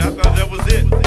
I thought that was it.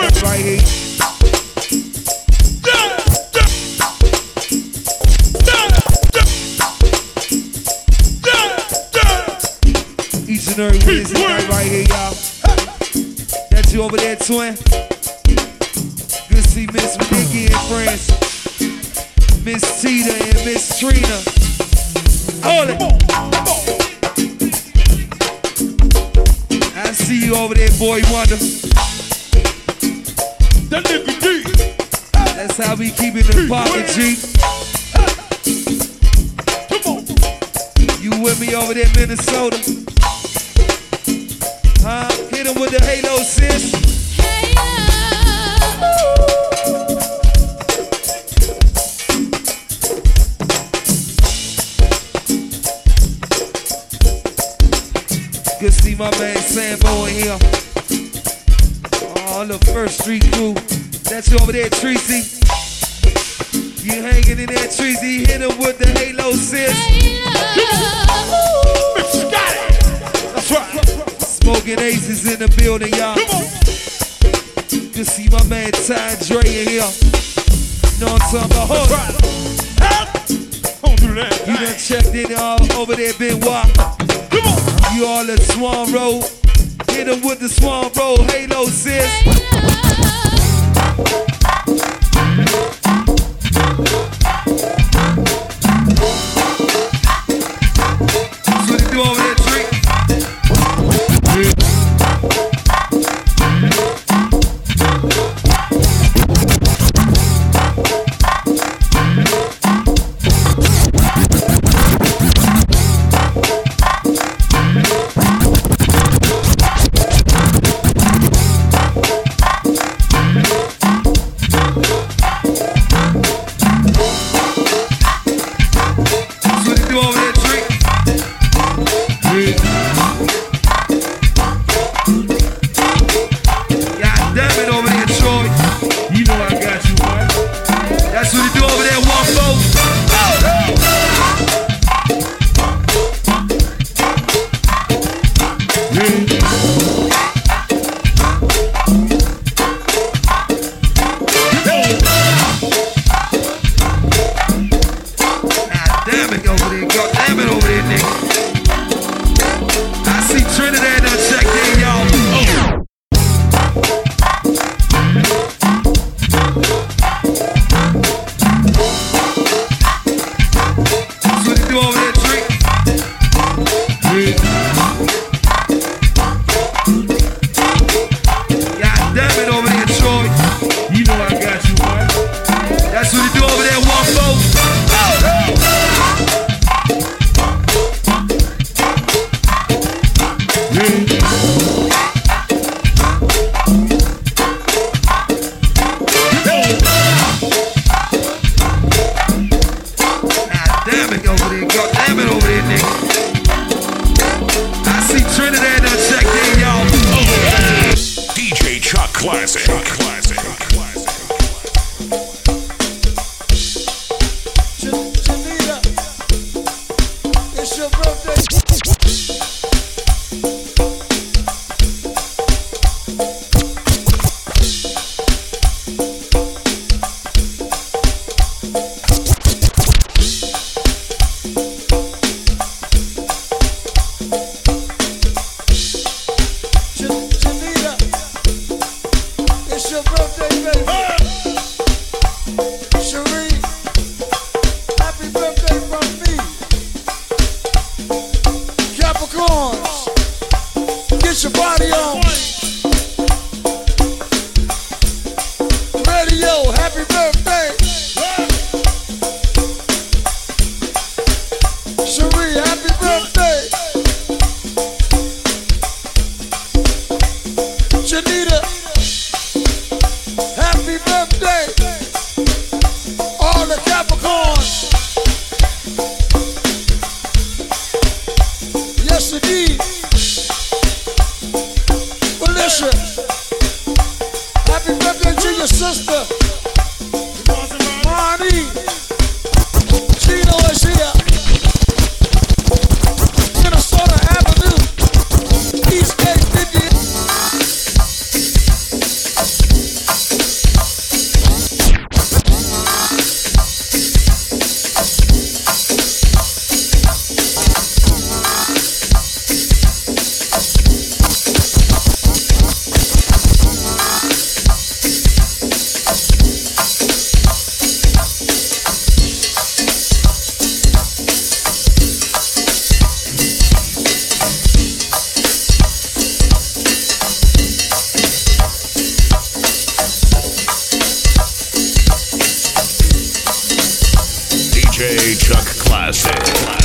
That's right here. Right here, y'all. You over there, twin. Good to see Miss Nikki and. Miss Tita and Miss Trina. I see you over there, boy Wonder. How we keep it in the pocket, G. You with me over there, Minnesota? Huh? Hit him with the halo, sis. Good to see my man Sambo in here. Oh, the first street crew. That's you over there, Tracy. You hanging in there, Tracy. Hit him with the halo, sis. Bitch, got it. That's right. Smoking aces in the building, y'all. Come on. Good to see my man Ty Dre in here. Know what I'm talking about? Hold on. Don't do that. You done checked in all over there, Benoit. Come on. You all at Swan Road. Hit him with the Swan Road halo, sis. That's Classic. Get Classic. Classic.